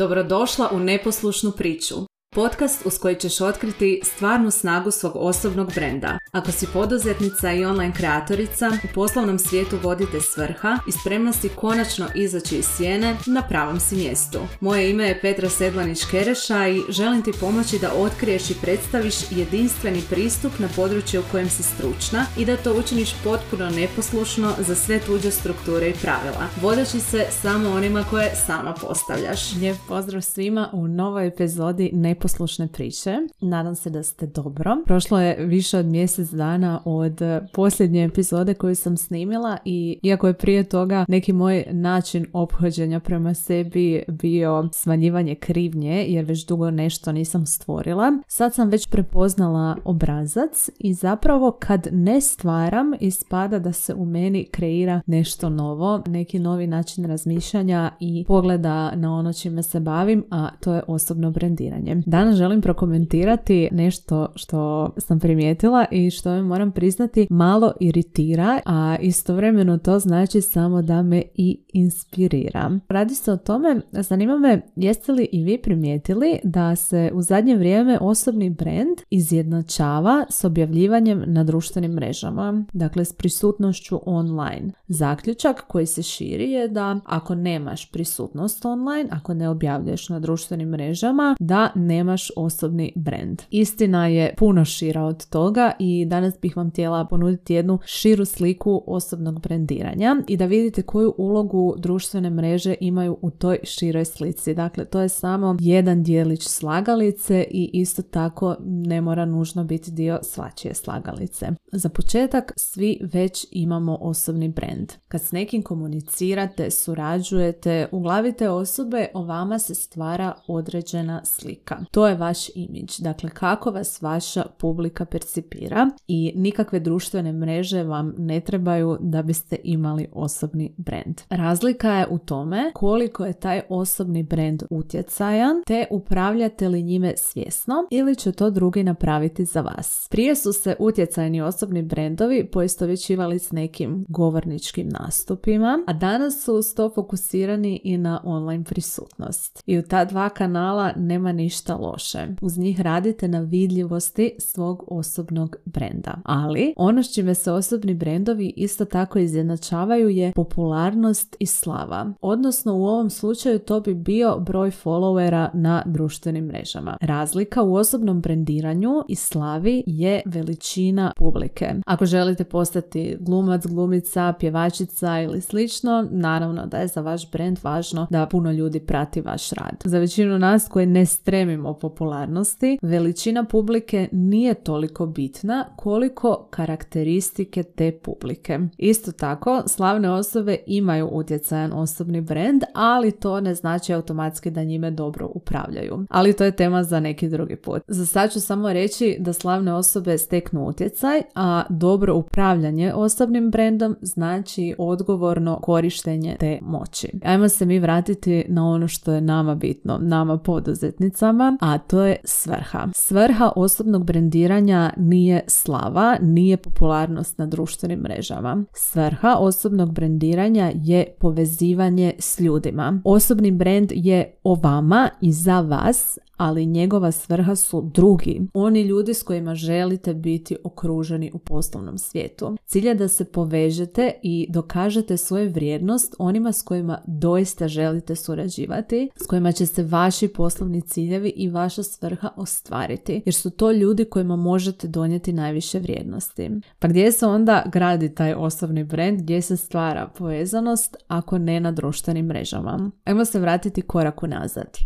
Dobrodošla u neposlušnu priču. Podcast uz koji ćeš otkriti stvarnu snagu svog osobnog brenda. Ako si poduzetnica i online kreatorica, u poslovnom svijetu vodite svrha i spremna si konačno izaći iz sjene, na pravom si mjestu. Moje ime je Petra Sedlanić-Kereša i želim ti pomoći da otkriješ i predstaviš jedinstveni pristup na područje u kojem si stručna i da to učiniš potpuno neposlušno za sve tuđe strukture i pravila, vodeći se samo onima koje sama postavljaš. Lijep pozdrav svima u novoj epizodi Neposlušne priče. Nadam se da ste dobro. Prošlo je više od mjesec dana od posljednje epizode koju sam snimila i iako je prije toga neki moj način ophođenja prema sebi bio smanjivanje krivnje jer već dugo nešto nisam stvorila, sad sam već prepoznala obrazac i zapravo kad ne stvaram ispada da se u meni kreira nešto novo, neki novi način razmišljanja i pogleda na ono čime se bavim, a to je osobno brendiranje. Danas želim prokomentirati nešto što sam primijetila i što me moram priznati malo iritira, a istovremeno to znači samo da me i inspirira. Radi se o tome, zanima me jeste li i vi primijetili da se u zadnje vrijeme osobni brand izjednačava s objavljivanjem na društvenim mrežama, dakle s prisutnošću online. Zaključak koji se širi je da ako nemaš prisutnost online, ako ne objavljuješ na društvenim mrežama, da nemaš osobni brand. Istina je puno šira od toga i danas bih vam htjela ponuditi jednu širu sliku osobnog brandiranja i da vidite koju ulogu društvene mreže imaju u toj široj slici. Dakle, to je samo jedan dijelić slagalice i isto tako ne mora nužno biti dio svačije slagalice. Za početak svi već imamo osobni brand. Kad s nekim komunicirate, surađujete, u glavi te osobe o vama se stvara određena slika. To je vaš imidž, dakle kako vas vaša publika percipira i nikakve društvene mreže vam ne trebaju da biste imali osobni brand. Razlika je u tome koliko je taj osobni brand utjecajan te upravljate li njime svjesno ili će to drugi napraviti za vas. Prije su se utjecajni osobni brendovi poistovjećivali s nekim govorničkim nastupima, a danas su sto fokusirani i na online prisutnost. I u ta dva kanala nema ništa loše. Uz njih radite na vidljivosti svog osobnog brenda. Ali ono s čime se osobni brendovi isto tako izjednačavaju je popularnost i slava. Odnosno u ovom slučaju to bi bio broj followera na društvenim mrežama. Razlika u osobnom brendiranju i slavi je veličina publike. Ako želite postati glumac, glumica, pjevačica ili slično, naravno da je za vaš brand važno da puno ljudi prati vaš rad. Za većinu nas koji ne stremimo popularnosti, veličina publike nije toliko bitna koliko karakteristike te publike. Isto tako, slavne osobe imaju utjecajan osobni brand, ali to ne znači automatski da njime dobro upravljaju. Ali to je tema za neki drugi put. Za sad ću samo reći da slavne osobe steknu utjecaj, a dobro upravljanje osobnim brandom znači odgovorno korištenje te moći. Ajmo se mi vratiti na ono što je nama bitno, nama poduzetnicama, a to je svrha. Svrha osobnog brendiranja nije slava, nije popularnost na društvenim mrežama. Svrha osobnog brendiranja je povezivanje s ljudima. Osobni brend je o vama i za vas, ali njegova svrha su drugi, oni ljudi s kojima želite biti okruženi u poslovnom svijetu. Cilj je da se povežete i dokažete svoju vrijednost onima s kojima doista želite surađivati, s kojima će se vaši poslovni ciljevi i vaša svrha ostvariti, jer su to ljudi kojima možete donijeti najviše vrijednosti. Pa gdje se onda gradi taj osobni brand, gdje se stvara povezanost, ako ne na društvenim mrežama? Ajmo se vratiti korak unazad.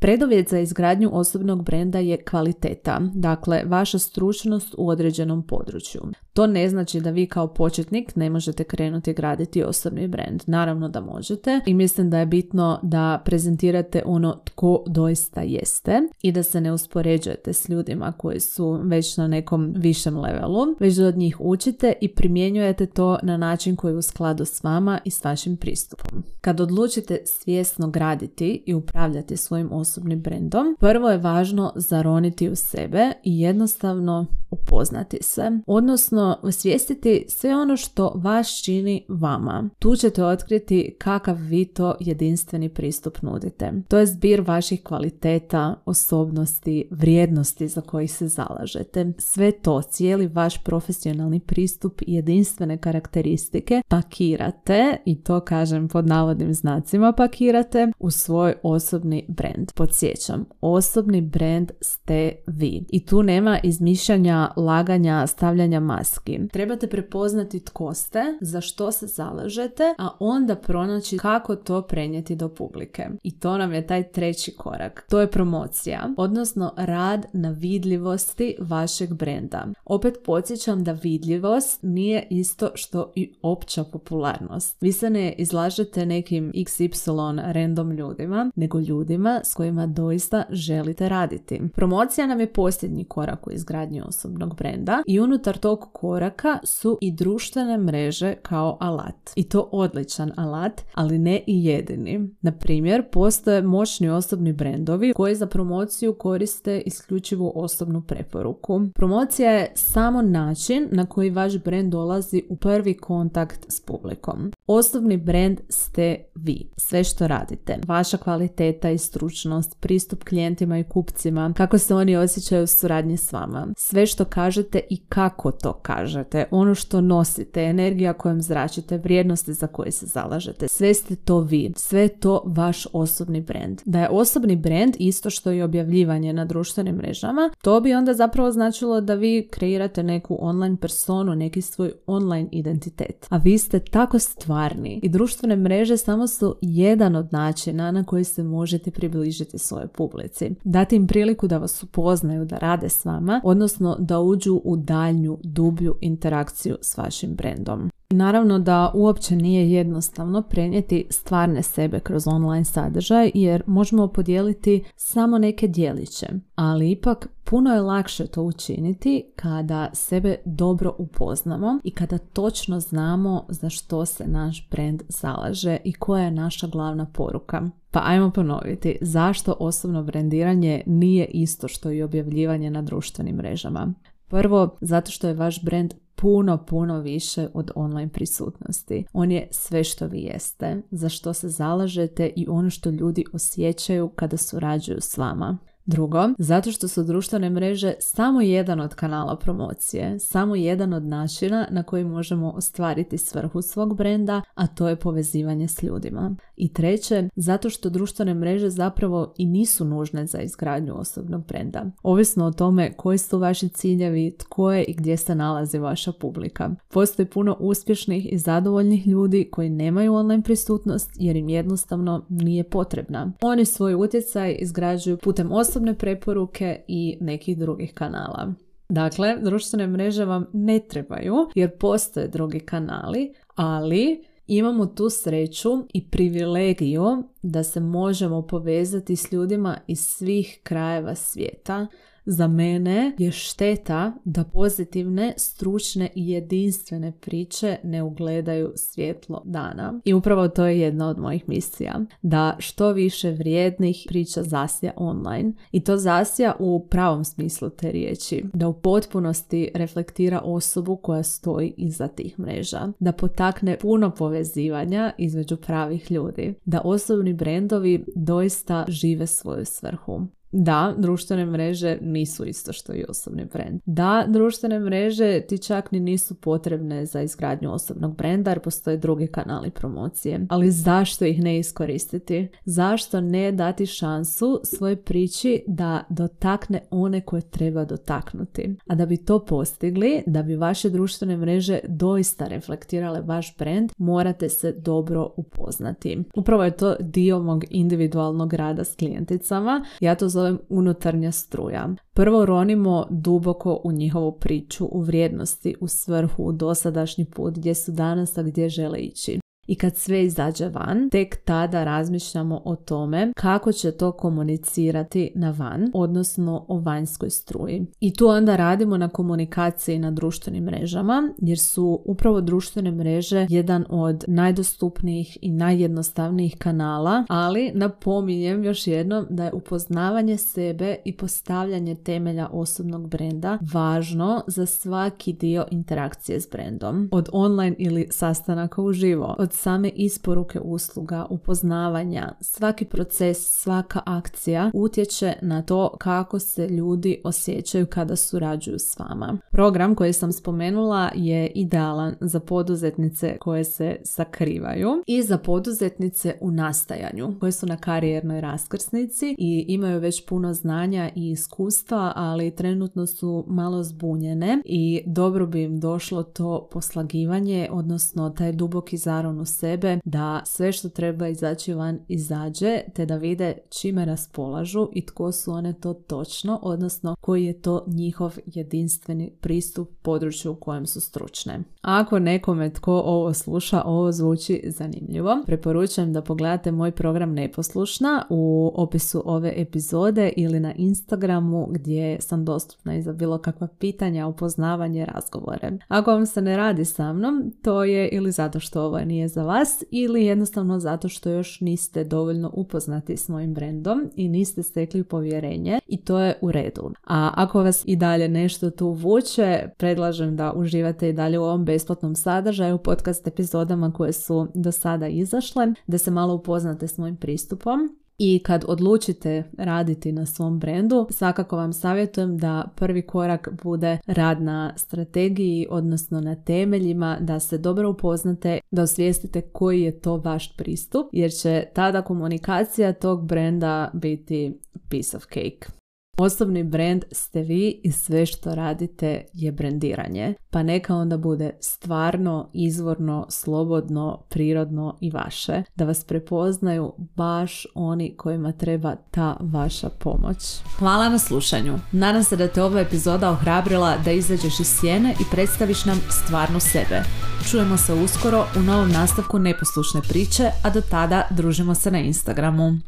Preduvjet za izgradnju osobnog brenda je kvaliteta, dakle vaša stručnost u određenom području. To ne znači da vi kao početnik ne možete krenuti graditi osobni brand. Naravno da možete i mislim da je bitno da prezentirate ono tko doista jeste i da se ne uspoređujete s ljudima koji su već na nekom višem levelu, već da od njih učite i primjenjujete to na način koji je u skladu s vama i s vašim pristupom. Kad odlučite svjesno graditi i upravljati svojim osobnim osobnim brendom, prvo je važno zaroniti u sebe i jednostavno upoznati se, odnosno osvijestiti sve ono što vas čini vama. Tu ćete otkriti kakav vi to jedinstveni pristup nudite. To je zbir vaših kvaliteta, osobnosti, vrijednosti za koji se zalažete. Sve to, cijeli vaš profesionalni pristup i jedinstvene karakteristike pakirate, i to kažem pod navodnim znacima pakirate, u svoj osobni brand. Podsjećam, osobni brand ste vi. I tu nema izmišljanja, laganja, stavljanja maski. Trebate prepoznati tko ste, za što se zalažete, a onda pronaći kako to prenijeti do publike. I to nam je taj treći korak. To je promocija, odnosno rad na vidljivosti vašeg brenda. Opet podsjećam da vidljivost nije isto što i opća popularnost. Vi se ne izlažete nekim XY random ljudima, nego ljudima s kojima doista želite raditi. Promocija nam je posljednji korak u izgradnji osobnog brenda i unutar tog koraka su i društvene mreže kao alat. I to odličan alat, ali ne i jedini. Na primjer, postoje moćni osobni brendovi koji za promociju koriste isključivo osobnu preporuku. Promocija je samo način na koji vaš brend dolazi u prvi kontakt s publikom. Osobni brend ste vi. Sve što radite. Vaša kvaliteta i stručnost, pristup klijentima i kupcima, kako se oni osjećaju u suradnji s vama. Sve što kažete i kako to kažete. Ono što nosite, energija kojom zračite, vrijednosti za koje se zalažete. Sve ste to vi. Sve to vaš osobni brand. Da je osobni brand isto što i objavljivanje na društvenim mrežama, to bi onda zapravo značilo da vi kreirate neku online personu, neki svoj online identitet. A vi ste tako stvarni i društvene mreže samo su jedan od načina na koji se možete približiti svojoj publici. Dati im priliku da vas upoznaju, da rade s vama, odnosno da uđu u daljnju, dublju interakciju s vašim brendom. Naravno da uopće nije jednostavno prenijeti stvarne sebe kroz online sadržaj jer možemo podijeliti samo neke dijeliće, ali ipak puno je lakše to učiniti kada sebe dobro upoznamo i kada točno znamo za što se naš brand zalaže i koja je naša glavna poruka. Pa ajmo ponoviti, zašto osobno brendiranje nije isto što i objavljivanje na društvenim mrežama? Prvo, zato što je vaš brand puno, puno više od online prisutnosti. On je sve što vi jeste, za što se zalažete i ono što ljudi osjećaju kada surađuju s vama. Drugo, zato što su društvene mreže samo jedan od kanala promocije, samo jedan od načina na koji možemo ostvariti svrhu svog brenda, a to je povezivanje s ljudima. I treće, zato što društvene mreže zapravo i nisu nužne za izgradnju osobnog brenda. Ovisno o tome koji su vaši ciljevi, tko je i gdje se nalazi vaša publika. Postoji puno uspješnih i zadovoljnih ljudi koji nemaju online prisutnost jer im jednostavno nije potrebna. Oni svoj utjecaj izgrađuju putem osobne preporuke i nekih drugih kanala. Dakle, društvene mreže vam ne trebaju jer postoje drugi kanali, ali imamo tu sreću i privilegiju da se možemo povezati s ljudima iz svih krajeva svijeta za mene je šteta da pozitivne, stručne i jedinstvene priče ne ugledaju svjetlo dana. I upravo to je jedna od mojih misija. Da što više vrijednih priča zasija online. I to zasija u pravom smislu te riječi. Da u potpunosti reflektira osobu koja stoji iza tih mreža. Da potakne puno povezivanja između pravih ljudi. Da osobni brendovi doista žive svoju svrhu. Da, društvene mreže nisu isto što i osobni brand. Da, društvene mreže ti čak ni nisu potrebne za izgradnju osobnog brenda jer postoje drugi kanali promocije. Ali zašto ih ne iskoristiti? Zašto ne dati šansu svojoj priči da dotakne one koje treba dotaknuti? A da bi to postigli, da bi vaše društvene mreže doista reflektirale vaš brand, morate se dobro upoznati. Upravo je to dio mog individualnog rada s klijenticama. Ja to zovem unutarnja struja. Prvo ronimo duboko u njihovu priču, u vrijednosti, u svrhu, u dosadašnji put, gdje su danas, a gdje žele ići. I kad sve izađe van, tek tada razmišljamo o tome kako će to komunicirati na van, odnosno o vanjskoj struji. I tu onda radimo na komunikaciji na društvenim mrežama, jer su upravo društvene mreže jedan od najdostupnijih i najjednostavnijih kanala, ali napominjem još jednom da je upoznavanje sebe i postavljanje temelja osobnog brenda važno za svaki dio interakcije s brendom. Od online ili sastanaka uživo, od same isporuke usluga, upoznavanja, svaki proces, svaka akcija utječe na to kako se ljudi osjećaju kada surađuju s vama. Program koji sam spomenula je idealan za poduzetnice koje se sakrivaju i za poduzetnice u nastajanju koje su na karijernoj raskrsnici i imaju već puno znanja i iskustva, ali trenutno su malo zbunjene i dobro bi im došlo to poslagivanje, odnosno taj duboki zaron u sebe da sve što treba izaći van izađe, te da vide čime raspolažu i tko su one to točno, odnosno koji je to njihov jedinstveni pristup području u kojem su stručne. Ako nekome tko ovo sluša, ovo zvuči zanimljivo, preporučujem da pogledate moj program Neposlušna u opisu ove epizode ili na Instagramu gdje sam dostupna i za bilo kakva pitanja, upoznavanje, razgovore. Ako vam se ne radi sa mnom, to je ili zato što ovo nije za vas ili jednostavno zato što još niste dovoljno upoznati s mojim brendom i niste stekli povjerenje i to je u redu. A ako vas i dalje nešto tu vuče, predlažem da uživate i dalje u ovom besplatnom sadržaju, podcast epizodama koje su do sada izašle, da se malo upoznate s mojim pristupom. I kad odlučite raditi na svom brendu, svakako vam savjetujem da prvi korak bude rad na strategiji, odnosno na temeljima, da se dobro upoznate, da osvijestite koji je to vaš pristup, jer će tada komunikacija tog brenda biti piece of cake. Osobni brand ste vi i sve što radite je brendiranje, pa neka onda bude stvarno, izvorno, slobodno, prirodno i vaše, da vas prepoznaju baš oni kojima treba ta vaša pomoć. Hvala na slušanju. Nadam se da te ova epizoda ohrabrila da izađeš iz sjene i predstaviš nam stvarno sebe. Čujemo se uskoro u novom nastavku neposlušne priče, a do tada družimo se na Instagramu.